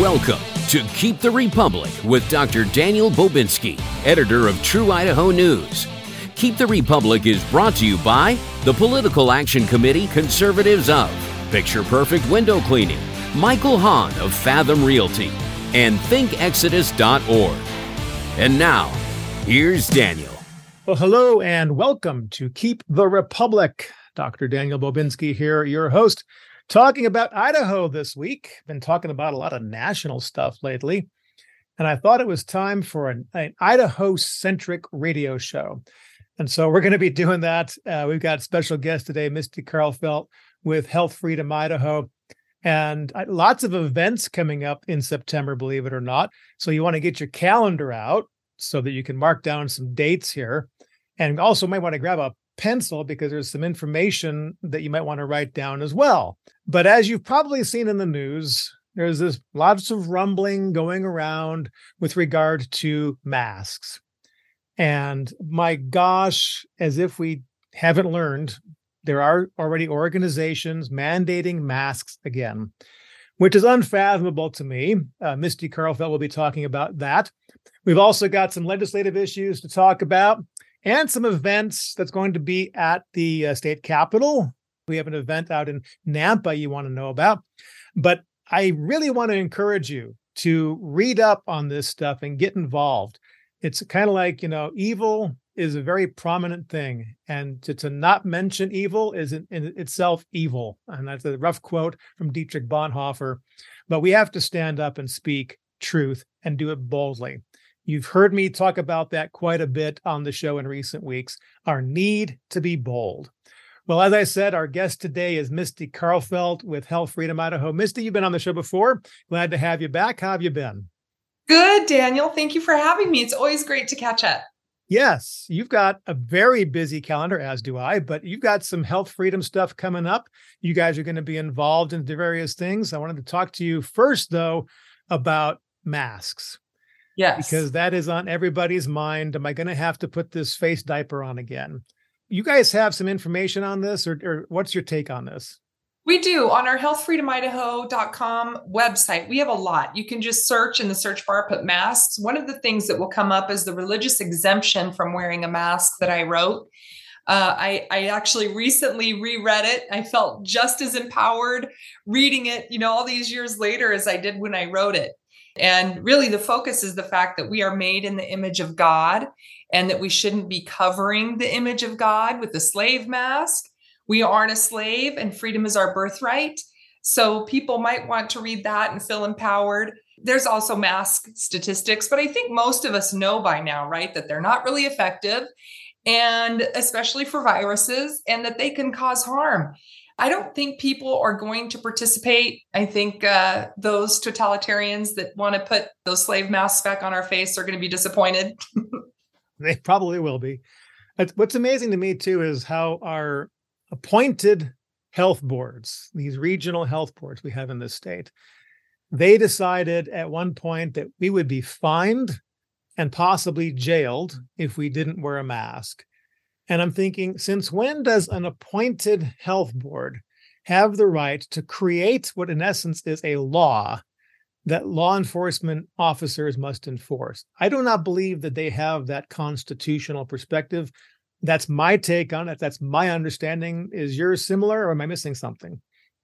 Welcome to Keep the Republic with Dr. Daniel Bobinski, editor of True Idaho News. Keep the Republic is brought to you by the Political Action Committee Conservatives of Picture Perfect Window Cleaning, Michael Hahn of Fathom Realty, and ThinkExodus.org. And now, here's Daniel. Well, hello and welcome to Keep the Republic. Dr. Daniel Bobinski here, your host talking about Idaho this week. Been talking about a lot of national stuff lately. And I thought it was time for an, an Idaho centric radio show. And so we're going to be doing that. Uh, we've got special guest today, Miste Karlfeldt with Health Freedom Idaho. And uh, lots of events coming up in September, believe it or not. So you want to get your calendar out so that you can mark down some dates here. And also might want to grab a pencil because there's some information that you might want to write down as well. But as you've probably seen in the news, there's this lots of rumbling going around with regard to masks. And my gosh, as if we haven't learned, there are already organizations mandating masks again, which is unfathomable to me. Uh, Miste Karlfeldt will be talking about that. We've also got some legislative issues to talk about and some events that's going to be at the uh, state capitol. We have an event out in Nampa you want to know about. But I really want to encourage you to read up on this stuff and get involved. It's kind of like, you know, evil is a very prominent thing. And to, to not mention evil is in, in itself evil. And that's a rough quote from Dietrich Bonhoeffer. But we have to stand up and speak truth and do it boldly. You've heard me talk about that quite a bit on the show in recent weeks our need to be bold. Well, as I said, our guest today is Miste Karlfeldt with Health Freedom Idaho. Miste, you've been on the show before. Glad to have you back. How have you been? Good, Daniel. Thank you for having me. It's always great to catch up. Yes, you've got a very busy calendar, as do I, but you've got some health freedom stuff coming up. You guys are going to be involved in various things. I wanted to talk to you first, though, about masks. Yes. Because that is on everybody's mind. Am I going to have to put this face diaper on again? You guys have some information on this, or, or what's your take on this? We do on our healthfreedomidaho.com website. We have a lot. You can just search in the search bar, put masks. One of the things that will come up is the religious exemption from wearing a mask that I wrote. Uh, I, I actually recently reread it. I felt just as empowered reading it, you know, all these years later as I did when I wrote it. And really, the focus is the fact that we are made in the image of God and that we shouldn't be covering the image of God with the slave mask. We aren't a slave, and freedom is our birthright. So people might want to read that and feel empowered. There's also mask statistics, but I think most of us know by now, right, that they're not really effective, and especially for viruses, and that they can cause harm. I don't think people are going to participate. I think uh, those totalitarians that want to put those slave masks back on our face are going to be disappointed. they probably will be. What's amazing to me too is how our appointed health boards, these regional health boards we have in this state, they decided at one point that we would be fined and possibly jailed if we didn't wear a mask. And I'm thinking, since when does an appointed health board have the right to create what, in essence, is a law that law enforcement officers must enforce? I do not believe that they have that constitutional perspective. That's my take on it. That's my understanding. Is yours similar, or am I missing something?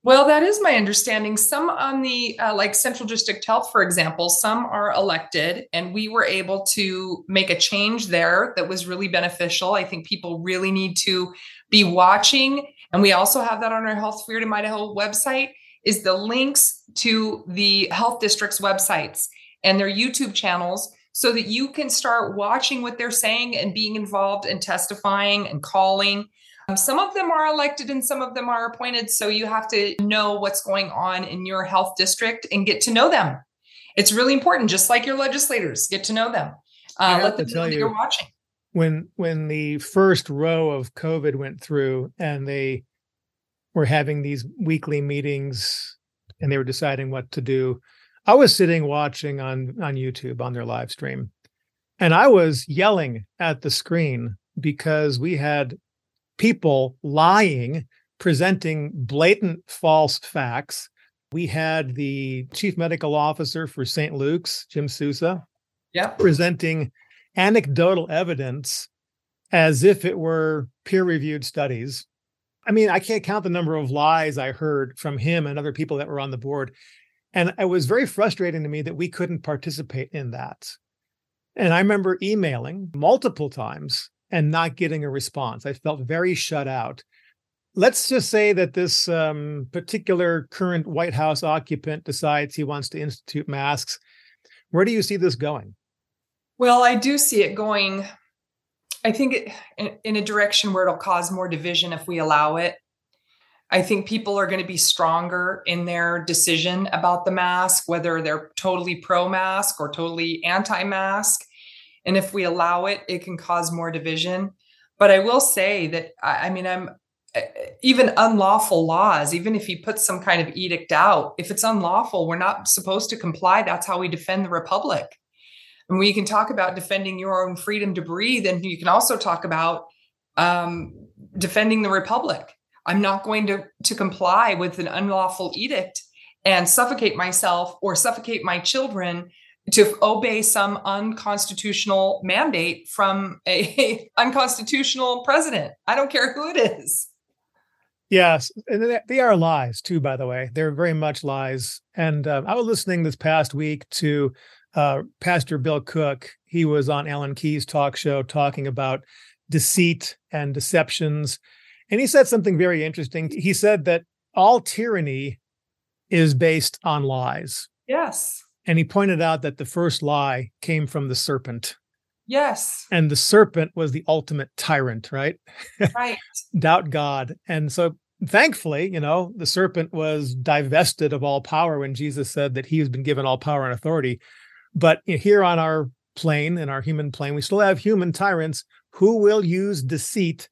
Well, that is my understanding. Some on the, uh, like Central District Health, for example, some are elected, and we were able to make a change there that was really beneficial. I think people really need to be watching. And we also have that on our Health Freedom Idaho website is the links to the health districts websites and their YouTube channels so that you can start watching what they're saying and being involved and testifying and calling some of them are elected and some of them are appointed. So you have to know what's going on in your health district and get to know them. It's really important, just like your legislators, get to know them. Uh, let them know that you, you're watching. When when the first row of COVID went through and they were having these weekly meetings and they were deciding what to do, I was sitting watching on on YouTube on their live stream, and I was yelling at the screen because we had people lying, presenting blatant false facts, we had the chief medical officer for St. Luke's, Jim Souza, yep. presenting anecdotal evidence as if it were peer reviewed studies. I mean, I can't count the number of lies I heard from him and other people that were on the board. And it was very frustrating to me that we couldn't participate in that. And I remember emailing multiple times and not getting a response. I felt very shut out. Let's just say that this um, particular current White House occupant decides he wants to institute masks. Where do you see this going? Well, I do see it going, I think, it, in, in a direction where it'll cause more division if we allow it. I think people are going to be stronger in their decision about the mask, whether they're totally pro mask or totally anti mask. And if we allow it, it can cause more division. But I will say that, I mean, I'm even unlawful laws, even if you put some kind of edict out, if it's unlawful, we're not supposed to comply. That's how we defend the republic. And we can talk about defending your own freedom to breathe, and you can also talk about um, defending the republic. I'm not going to to comply with an unlawful edict and suffocate myself or suffocate my children to obey some unconstitutional mandate from a unconstitutional president. I don't care who it is. Yes, and they are lies too. By the way, they're very much lies. And uh, I was listening this past week to uh, Pastor Bill Cook. He was on Alan Keyes' talk show talking about deceit and deceptions, and he said something very interesting. He said that all tyranny is based on lies. Yes. And he pointed out that the first lie came from the serpent. Yes. And the serpent was the ultimate tyrant, right? Right. Doubt God. And so thankfully, you know, the serpent was divested of all power when Jesus said that he has been given all power and authority. But here on our plane, in our human plane, we still have human tyrants who will use deceit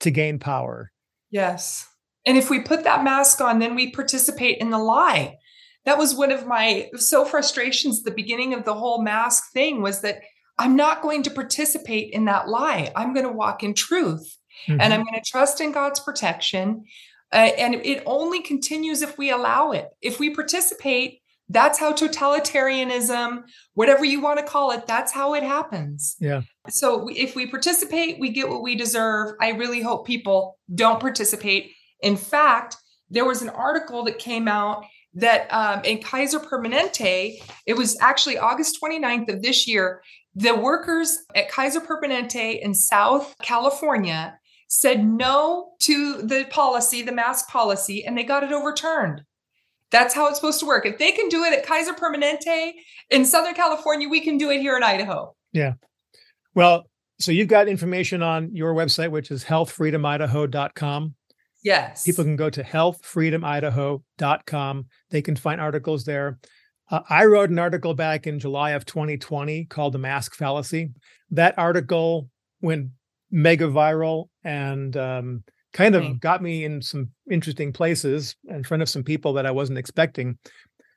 to gain power. Yes. And if we put that mask on, then we participate in the lie. That was one of my so frustrations the beginning of the whole mask thing was that I'm not going to participate in that lie. I'm going to walk in truth mm-hmm. and I'm going to trust in God's protection. Uh, and it only continues if we allow it. If we participate, that's how totalitarianism, whatever you want to call it, that's how it happens. Yeah. So if we participate, we get what we deserve. I really hope people don't participate. In fact, there was an article that came out that um, in Kaiser Permanente, it was actually August 29th of this year, the workers at Kaiser Permanente in South California said no to the policy, the mask policy, and they got it overturned. That's how it's supposed to work. If they can do it at Kaiser Permanente in Southern California, we can do it here in Idaho. Yeah. Well, so you've got information on your website, which is healthfreedomidaho.com. Yes. People can go to healthfreedomidaho.com. They can find articles there. Uh, I wrote an article back in July of 2020 called The Mask Fallacy. That article went mega viral and um, kind of got me in some interesting places in front of some people that I wasn't expecting.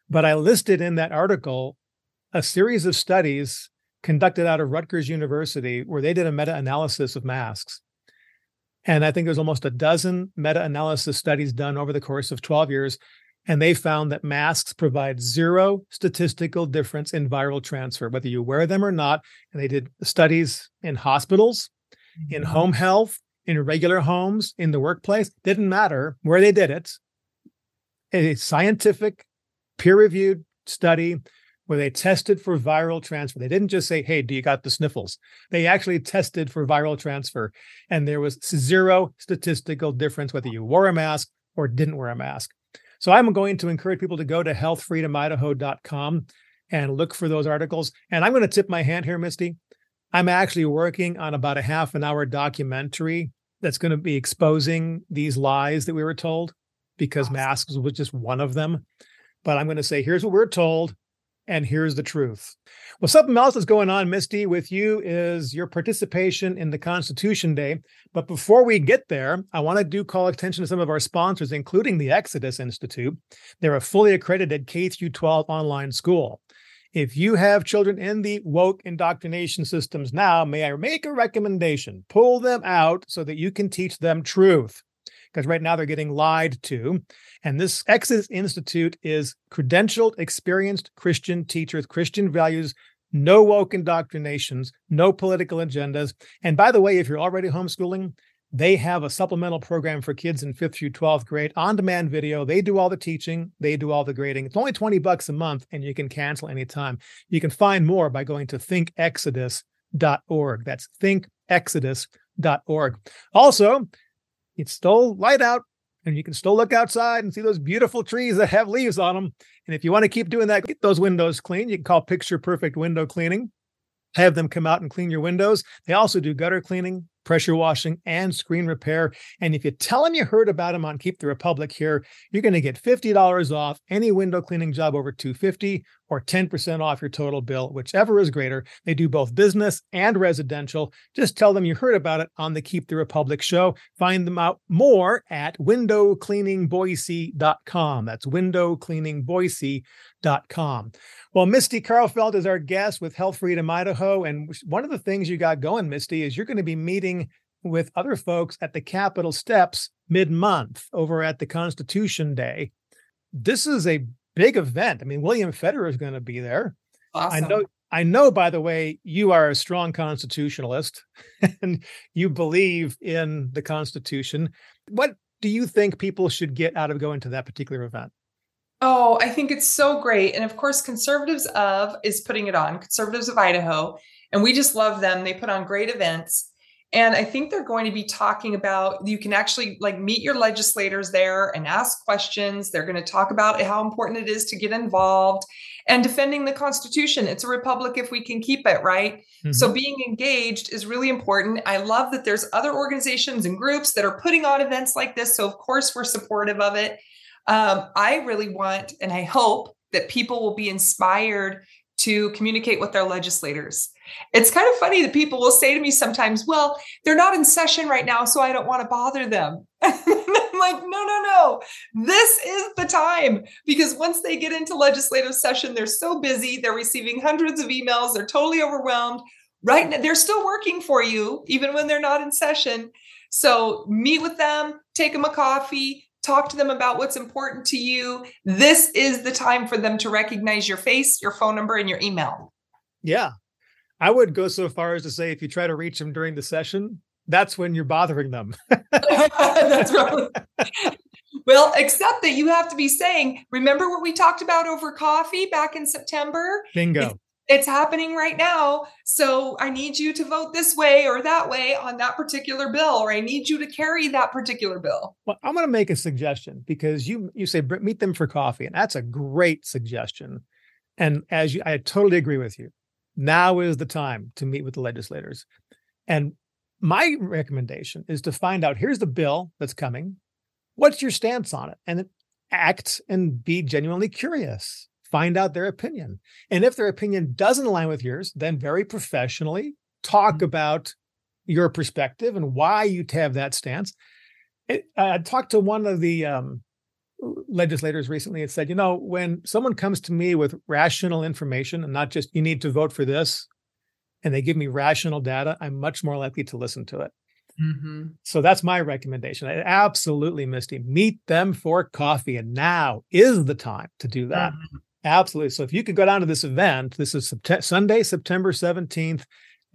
But I listed in that article a series of studies conducted out of Rutgers University where they did a meta analysis of masks. And I think there's almost a dozen meta analysis studies done over the course of 12 years and they found that masks provide zero statistical difference in viral transfer, whether you wear them or not. And they did studies in hospitals, in mm-hmm. home health, in regular homes, in the workplace. Didn't matter where they did it. A scientific, peer reviewed study where they tested for viral transfer. They didn't just say, Hey, do you got the sniffles? They actually tested for viral transfer. And there was zero statistical difference whether you wore a mask or didn't wear a mask. So I'm going to encourage people to go to healthfreedomidaho.com and look for those articles. And I'm going to tip my hand here, Miste. I'm actually working on about a half an hour documentary that's going to be exposing these lies that we were told because masks was just one of them. But I'm going to say, here's what we're told and here's the truth. Well, something else that's going on, Miste, with you is your participation in the Constitution Day. But before we get there, I want to do call attention to some of our sponsors, including the Exodus Institute. They're a fully accredited K through 12 online school. If you have children in the woke indoctrination systems now, may I make a recommendation? Pull them out so that you can teach them truth. Because right now they're getting lied to. And this Exodus Institute is credentialed, experienced Christian teachers, Christian values, no woke indoctrinations, no political agendas. And by the way, if you're already homeschooling, they have a supplemental program for kids in fifth through 12th grade on demand video. They do all the teaching, they do all the grading. It's only 20 bucks a month and you can cancel anytime. You can find more by going to thinkexodus.org. That's thinkexodus.org. Also, it's still light out and you can still look outside and see those beautiful trees that have leaves on them. And if you want to keep doing that, get those windows clean. You can call Picture Perfect Window Cleaning have them come out and clean your windows. They also do gutter cleaning, pressure washing, and screen repair. And if you tell them you heard about them on Keep the Republic here, you're going to get $50 off any window cleaning job over 250 or 10% off your total bill, whichever is greater. They do both business and residential. Just tell them you heard about it on the Keep the Republic show. Find them out more at windowcleaningboise.com. That's windowcleaningboise.com. Well, Miste Karlfeldt is our guest with Health Freedom Idaho. And one of the things you got going, Miste, is you're going to be meeting with other folks at the Capitol steps mid month over at the Constitution Day. This is a big event. I mean, William Federer is going to be there. Awesome. I know. I know, by the way, you are a strong constitutionalist and you believe in the Constitution. What do you think people should get out of going to that particular event? Oh, I think it's so great. And of course, Conservatives of is putting it on, Conservatives of Idaho. And we just love them. They put on great events. And I think they're going to be talking about you can actually like meet your legislators there and ask questions. They're going to talk about how important it is to get involved and defending the Constitution. It's a republic if we can keep it, right? Mm-hmm. So being engaged is really important. I love that there's other organizations and groups that are putting on events like this. So, of course, we're supportive of it. Um, I really want and I hope that people will be inspired to communicate with their legislators. It's kind of funny that people will say to me sometimes, well, they're not in session right now, so I don't want to bother them. I'm like, no, no, no. This is the time because once they get into legislative session, they're so busy. They're receiving hundreds of emails. They're totally overwhelmed. Right now, they're still working for you, even when they're not in session. So meet with them, take them a coffee, talk to them about what's important to you. This is the time for them to recognize your face, your phone number, and your email. Yeah. I would go so far as to say if you try to reach them during the session, that's when you're bothering them. that's right. well, except that you have to be saying, remember what we talked about over coffee back in September? Bingo it's happening right now. So I need you to vote this way or that way on that particular bill, or I need you to carry that particular bill. Well, I'm going to make a suggestion because you you say meet them for coffee, and that's a great suggestion. And as you, I totally agree with you. Now is the time to meet with the legislators. And my recommendation is to find out here's the bill that's coming. What's your stance on it? And act and be genuinely curious find out their opinion. And if their opinion doesn't align with yours, then very professionally talk mm-hmm. about your perspective and why you have that stance. It, I talked to one of the um, legislators recently and said, you know, when someone comes to me with rational information and not just you need to vote for this, and they give me rational data, I'm much more likely to listen to it. Mm-hmm. So that's my recommendation. I absolutely, Miste, meet them for coffee. And now is the time to do that. Mm-hmm. Absolutely. So if you could go down to this event, this is Sunday, September 17th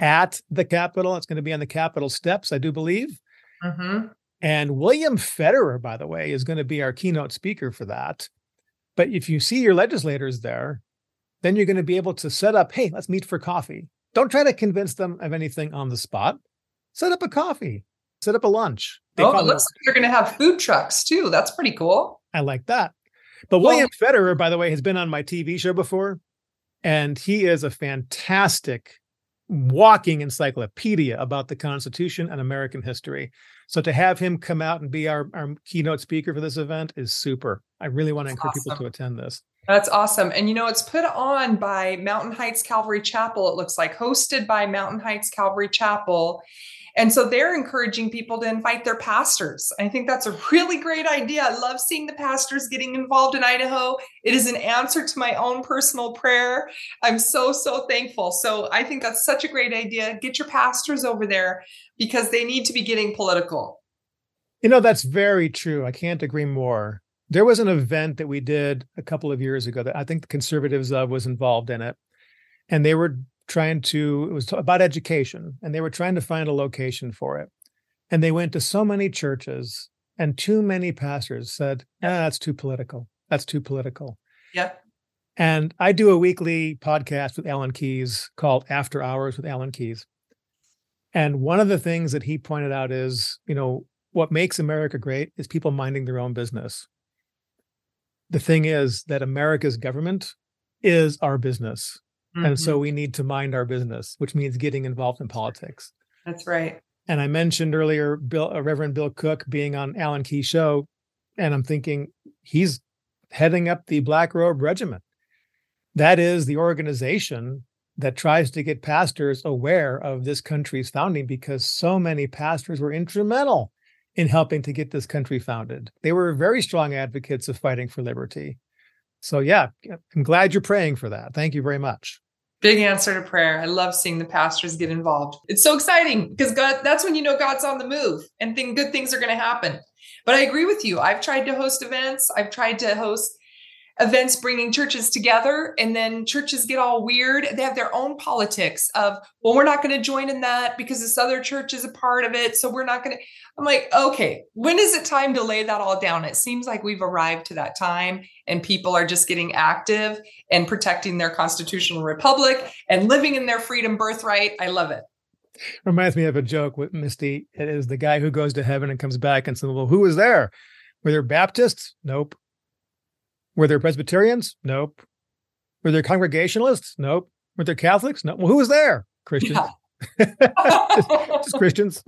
at the Capitol. It's going to be on the Capitol steps, I do believe. Mm-hmm. And William Federer, by the way, is going to be our keynote speaker for that. But if you see your legislators there, then you're going to be able to set up, hey, let's meet for coffee. Don't try to convince them of anything on the spot. Set up a coffee, set up a lunch. They oh, it looks like you're going to have food trucks too. That's pretty cool. I like that. But William Federer, by the way, has been on my TV show before, and he is a fantastic walking encyclopedia about the Constitution and American history. So to have him come out and be our, our keynote speaker for this event is super. I really want to encourage awesome. people to attend this. That's awesome. And you know, it's put on by Mountain Heights Calvary Chapel, it looks like, hosted by Mountain Heights Calvary Chapel. And so they're encouraging people to invite their pastors. I think that's a really great idea. I love seeing the pastors getting involved in Idaho. It is an answer to my own personal prayer. I'm so, so thankful. So I think that's such a great idea. Get your pastors over there because they need to be getting political. You know, that's very true. I can't agree more. There was an event that we did a couple of years ago that I think the conservatives uh, was involved in it. And they were trying to, it was about education, and they were trying to find a location for it. And they went to so many churches, and too many pastors said, ah, that's too political. That's too political. Yep. And I do a weekly podcast with Alan Keyes called After Hours with Alan Keyes. And one of the things that he pointed out is, you know, what makes America great is people minding their own business. The thing is that America's government is our business. Mm-hmm. And so mm-hmm. we need to mind our business, which means getting involved in politics. That's right. And I mentioned earlier Bill, uh, Reverend Bill Cook being on Alan Keyes' show. And I'm thinking he's heading up the Black Robe Regiment. That is the organization that tries to get pastors aware of this country's founding because so many pastors were instrumental in helping to get this country founded. They were very strong advocates of fighting for liberty. So, yeah, I'm glad you're praying for that. Thank you very much. Big answer to prayer. I love seeing the pastors get involved. It's so exciting because God, that's when you know God's on the move and think good things are going to happen. But I agree with you. I've tried to host events. I've tried to host events bringing churches together and then churches get all weird. They have their own politics of well we're not going to join in that because this other church is a part of it so we're not going to i'm like okay when is it time to lay that all down? It seems like we've arrived to that time and people are just getting active and protecting their constitutional republic and living in their freedom birthright. I love it. Reminds me of a joke with Miste. It is the guy who goes to heaven and comes back and says well who was there? Were there baptists? Nope were there Presbyterians? Nope. Were there Congregationalists? Nope. Were there Catholics? No. Well, who was there? Christians. Yeah. just, just, Christians.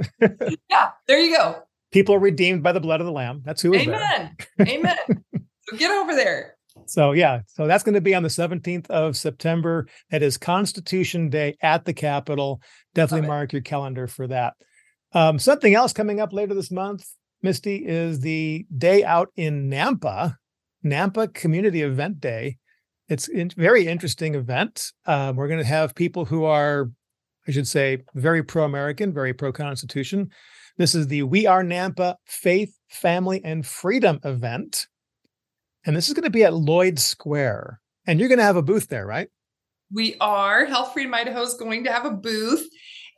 yeah, there you go. People redeemed by the blood of the Lamb. That's who was Amen. there. Amen. So get over there. So yeah, so that's going to be on the 17th of September. That is Constitution Day at the Capitol. Definitely mark your calendar for that. Um, something else coming up later this month, Miste, is the day out in Nampa Nampa Community Event Day. It's a very interesting event. Um, we're going to have people who are, I should say, very pro American, very pro Constitution. This is the We Are Nampa Faith, Family, and Freedom event. And this is going to be at Lloyd Square. And you're going to have a booth there, right? We are. Health Freedom Idaho is going to have a booth.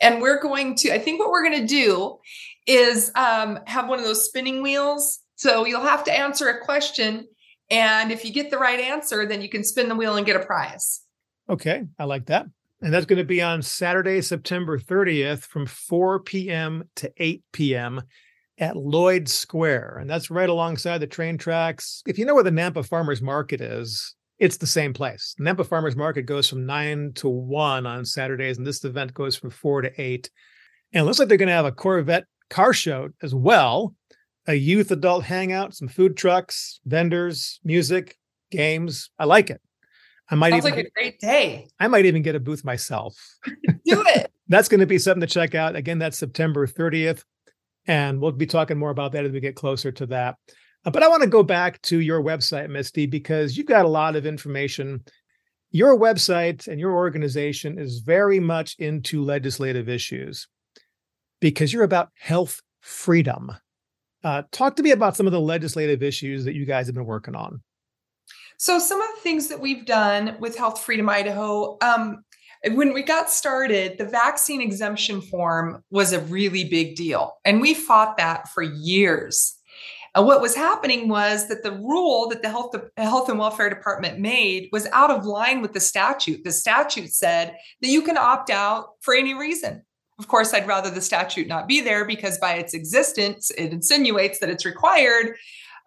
And we're going to, I think what we're going to do is um, have one of those spinning wheels. So you'll have to answer a question and if you get the right answer, then you can spin the wheel and get a prize. Okay, I like that. And that's going to be on Saturday, September 30th from 4 p.m. to 8 p.m. at Lloyd Square. And that's right alongside the train tracks. If you know where the Nampa Farmers Market is, it's the same place. Nampa Farmers Market goes from 9 to 1 on Saturdays, and this event goes from 4 to 8. And it looks like they're going to have a Corvette car show as well a youth adult hangout, some food trucks, vendors, music, games. I like it. I might Sounds even like a great day. I might even get a booth myself. Do it. that's going to be something to check out. Again, that's September 30th. And we'll be talking more about that as we get closer to that. Uh, but I want to go back to your website, Miste, because you've got a lot of information. Your website and your organization is very much into legislative issues because you're about health freedom. Uh, talk to me about some of the legislative issues that you guys have been working on. So, some of the things that we've done with Health Freedom Idaho, um, when we got started, the vaccine exemption form was a really big deal. And we fought that for years. And what was happening was that the rule that the health, health and welfare department made was out of line with the statute. The statute said that you can opt out for any reason. Of course, I'd rather the statute not be there because by its existence, it insinuates that it's required.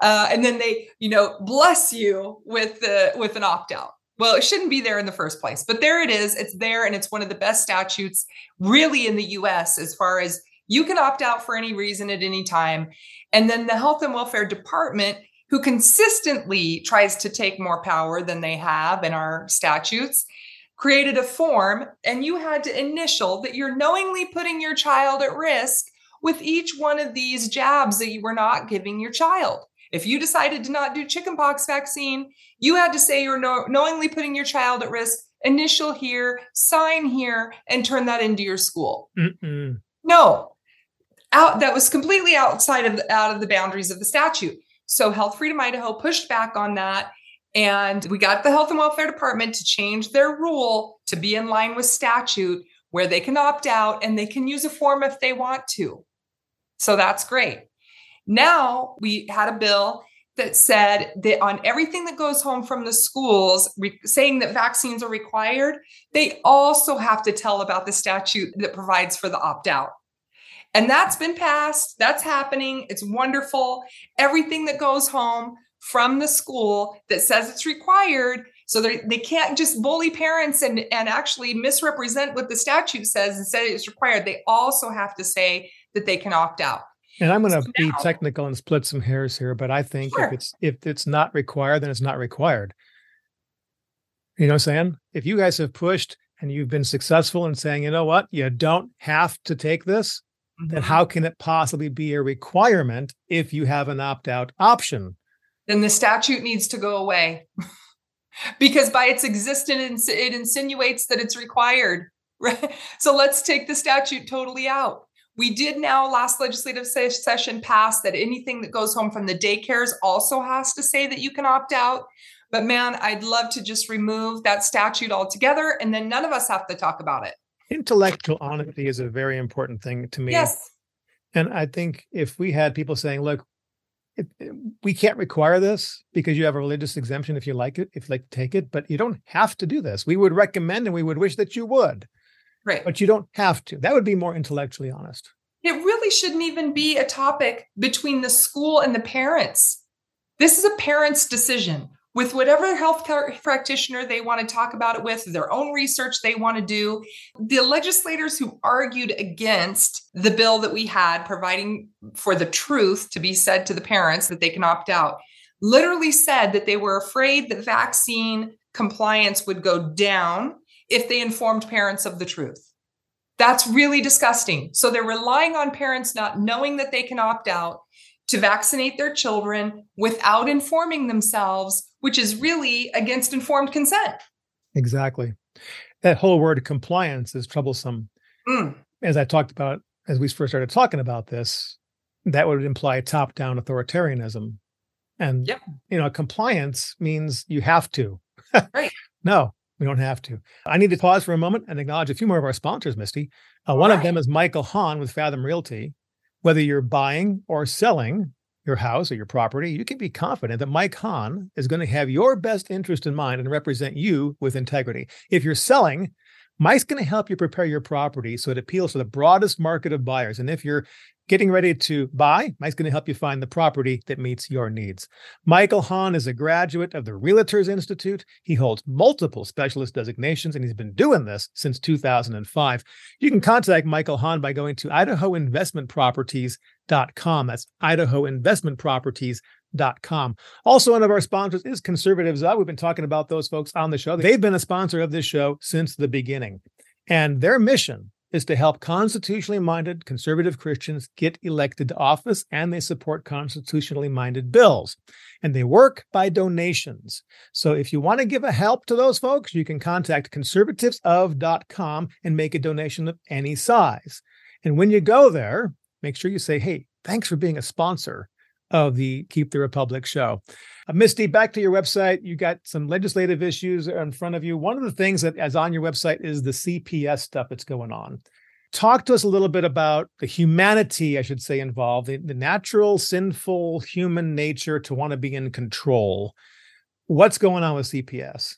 Uh, and then they, you know, bless you with the with an opt out. Well, it shouldn't be there in the first place, but there it is. It's there, and it's one of the best statutes, really, in the U.S. as far as you can opt out for any reason at any time. And then the Health and Welfare Department, who consistently tries to take more power than they have in our statutes, created a form and you had to initial that you're knowingly putting your child at risk with each one of these jabs that you were not giving your child. If you decided to not do chickenpox vaccine, you had to say you're no- knowingly putting your child at risk, initial here, sign here, and turn that into your school. Mm-mm. No, out that was completely outside of the, out of the boundaries of the statute. So Health Freedom Idaho pushed back on that and we got the health and welfare department to change their rule to be in line with statute where they can opt out and they can use a form if they want to. So that's great. Now we had a bill that said that on everything that goes home from the schools, re- saying that vaccines are required, they also have to tell about the statute that provides for the opt out. And that's been passed. That's happening. It's wonderful. Everything that goes home from the school that says it's required. So they can't just bully parents and, and actually misrepresent what the statute says and say it's required. They also have to say that they can opt out. And I'm going to so be now, technical and split some hairs here, but I think sure. if it's if it's not required, then it's not required. You know what I'm saying? If you guys have pushed and you've been successful in saying, you know what, you don't have to take this, mm-hmm. then how can it possibly be a requirement if you have an opt-out option? Then the statute needs to go away. because by its existence, it insinuates that it's required. Right? So let's take the statute totally out. We did now last legislative session pass that anything that goes home from the daycares also has to say that you can opt out. But man, I'd love to just remove that statute altogether and then none of us have to talk about it. Intellectual honesty is a very important thing to me. Yes. And I think if we had people saying, look, it, we can't require this because you have a religious exemption if you like it, if you like to take it, but you don't have to do this. We would recommend and we would wish that you would. Right. But you don't have to. That would be more intellectually honest. It really shouldn't even be a topic between the school and the parents. This is a parent's decision with whatever health practitioner they want to talk about it with, their own research they want to do. The legislators who argued against the bill that we had providing for the truth to be said to the parents that they can opt out literally said that they were afraid that vaccine compliance would go down if they informed parents of the truth. That's really disgusting. So they're relying on parents not knowing that they can opt out to vaccinate their children without informing themselves, which is really against informed consent. Exactly. That whole word compliance is troublesome. Mm. As I talked about, as we first started talking about this, that would imply top down authoritarianism. And, yep. you know, compliance means you have to. right. No, we don't have to. I need to pause for a moment and acknowledge a few more of our sponsors, Miste. Uh, one right. of them is Michael Hahn with Fathom Realty. Whether you're buying or selling your house or your property, you can be confident that Mike Hahn is going to have your best interest in mind and represent you with integrity. If you're selling, Mike's going to help you prepare your property so it appeals to the broadest market of buyers. And if you're getting ready to buy, Mike's going to help you find the property that meets your needs. Michael Hahn is a graduate of the Realtors Institute. He holds multiple specialist designations, and he's been doing this since 2005. You can contact Michael Hahn by going to idahoinvestmentproperties.com. That's idahoinvestmentproperties.com. Also, one of our sponsors is Conservatives We've been talking about those folks on the show. They've been a sponsor of this show since the beginning. And their mission is to help constitutionally minded conservative Christians get elected to office, and they support constitutionally minded bills. And they work by donations. So if you want to give a help to those folks, you can contact conservativesof.com and make a donation of any size. And when you go there, make sure you say, hey, thanks for being a sponsor of the Keep the Republic show. Uh, Miste, back to your website. You got some legislative issues in front of you. One of the things that is on your website is the CPS stuff that's going on. Talk to us a little bit about the humanity, I should say, involved, the, the natural, sinful human nature to want to be in control. What's going on with CPS?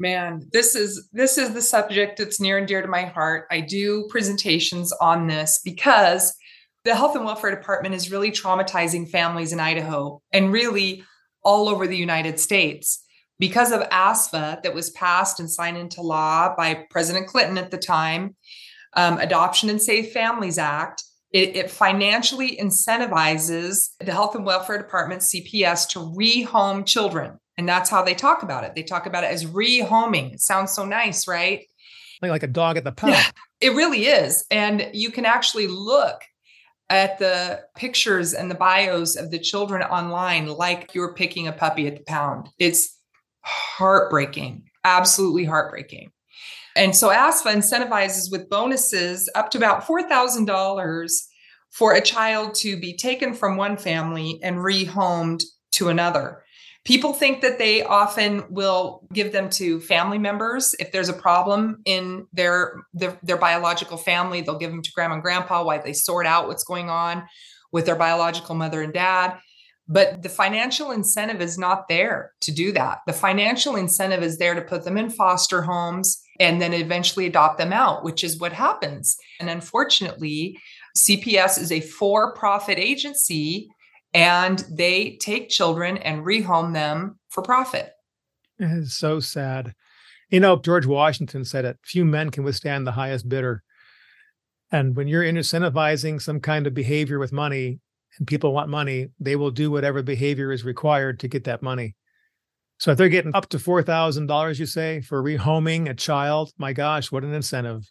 man this is this is the subject that's near and dear to my heart i do presentations on this because the health and welfare department is really traumatizing families in Idaho and really all over the United States because of ASFA that was passed and signed into law by President Clinton at the time, um, Adoption and Safe Families Act. It, it, financially incentivizes the Health and Welfare Department, CPS, to rehome children. And that's how they talk about it. They talk about it as rehoming. It sounds so nice, right? Like a dog at the pound. Yeah, it really is. And you can actually look at the pictures and the bios of the children online like you're picking a puppy at the pound. It's heartbreaking, absolutely heartbreaking. And so ASFA incentivizes with bonuses up to about $4,000 for a child to be taken from one family and rehomed to another. People think that they often will give them to family members. If there's a problem in their, their, their biological family, they'll give them to grandma and grandpa while they sort out what's going on with their biological mother and dad. But the financial incentive is not there to do that. The financial incentive is there to put them in foster homes and then eventually adopt them out, which is what happens. And unfortunately, CPS is a for profit agency and they take children and rehome them for profit. It is so sad. You know, George Washington said it few men can withstand the highest bidder. And when you're incentivizing some kind of behavior with money, and people want money, they will do whatever behavior is required to get that money. So if they're getting up to four thousand dollars, you say, for rehoming a child, my gosh, what an incentive!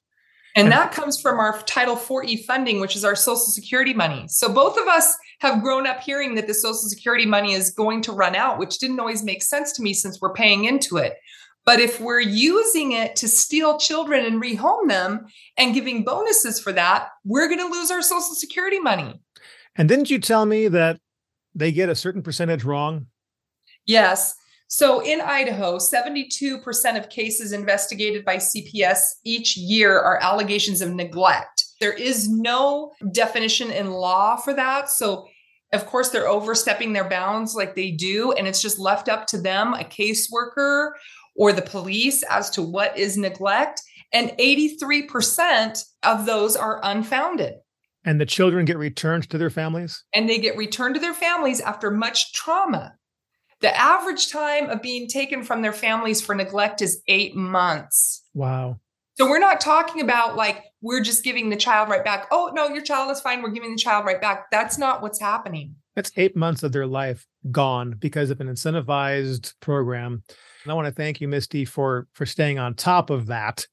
And that comes from our Title 4E funding, which is our Social Security money. So both of us have grown up hearing that the Social Security money is going to run out, which didn't always make sense to me since we're paying into it. But if we're using it to steal children and rehome them and giving bonuses for that, we're going to lose our Social Security money. And didn't you tell me that they get a certain percentage wrong? Yes. So in Idaho, 72% of cases investigated by CPS each year are allegations of neglect. There is no definition in law for that. So, of course, they're overstepping their bounds like they do, and it's just left up to them, a caseworker or the police, as to what is neglect. And 83% of those are unfounded. And the children get returned to their families? And they get returned to their families after much trauma. The average time of being taken from their families for neglect is eight months. Wow. So we're not talking about like we're just giving the child right back. Oh, no, your child is fine. We're giving the child right back. That's not what's happening. That's eight months of their life gone because of an incentivized program. And I want to thank you, Miste, for for staying on top of that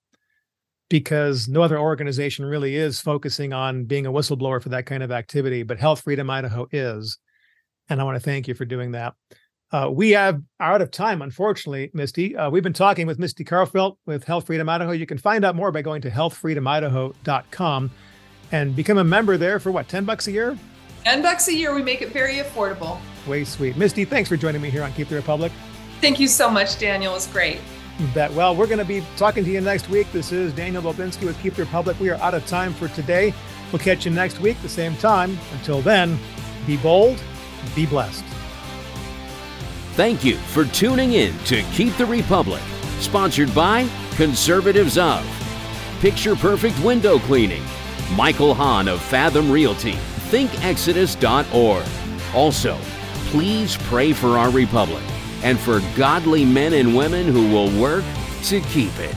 because no other organization really is focusing on being a whistleblower for that kind of activity, but Health Freedom Idaho is. And I want to thank you for doing that. Uh, we have are out of time, unfortunately, Miste. Uh, we've been talking with Miste Karlfeldt with Health Freedom Idaho. You can find out more by going to healthfreedomidaho.com and become a member there for what, 10 bucks a year? 10 bucks a year. We make it very affordable. Way sweet. Miste, thanks for joining me here on Keep the Republic. Thank you so much, Daniel. It was great. Bet. Well, we're going to be talking to you next week. This is Daniel Bobinski with Keep the Republic. We are out of time for today. We'll catch you next week, the same time. Until then, be bold, be blessed. Thank you for tuning in to Keep the Republic, sponsored by Conservatives of Picture Perfect Window Cleaning, Michael Hahn of Fathom Realty, ThinkExodus.org. Also, please pray for our republic and for godly men and women who will work to keep it.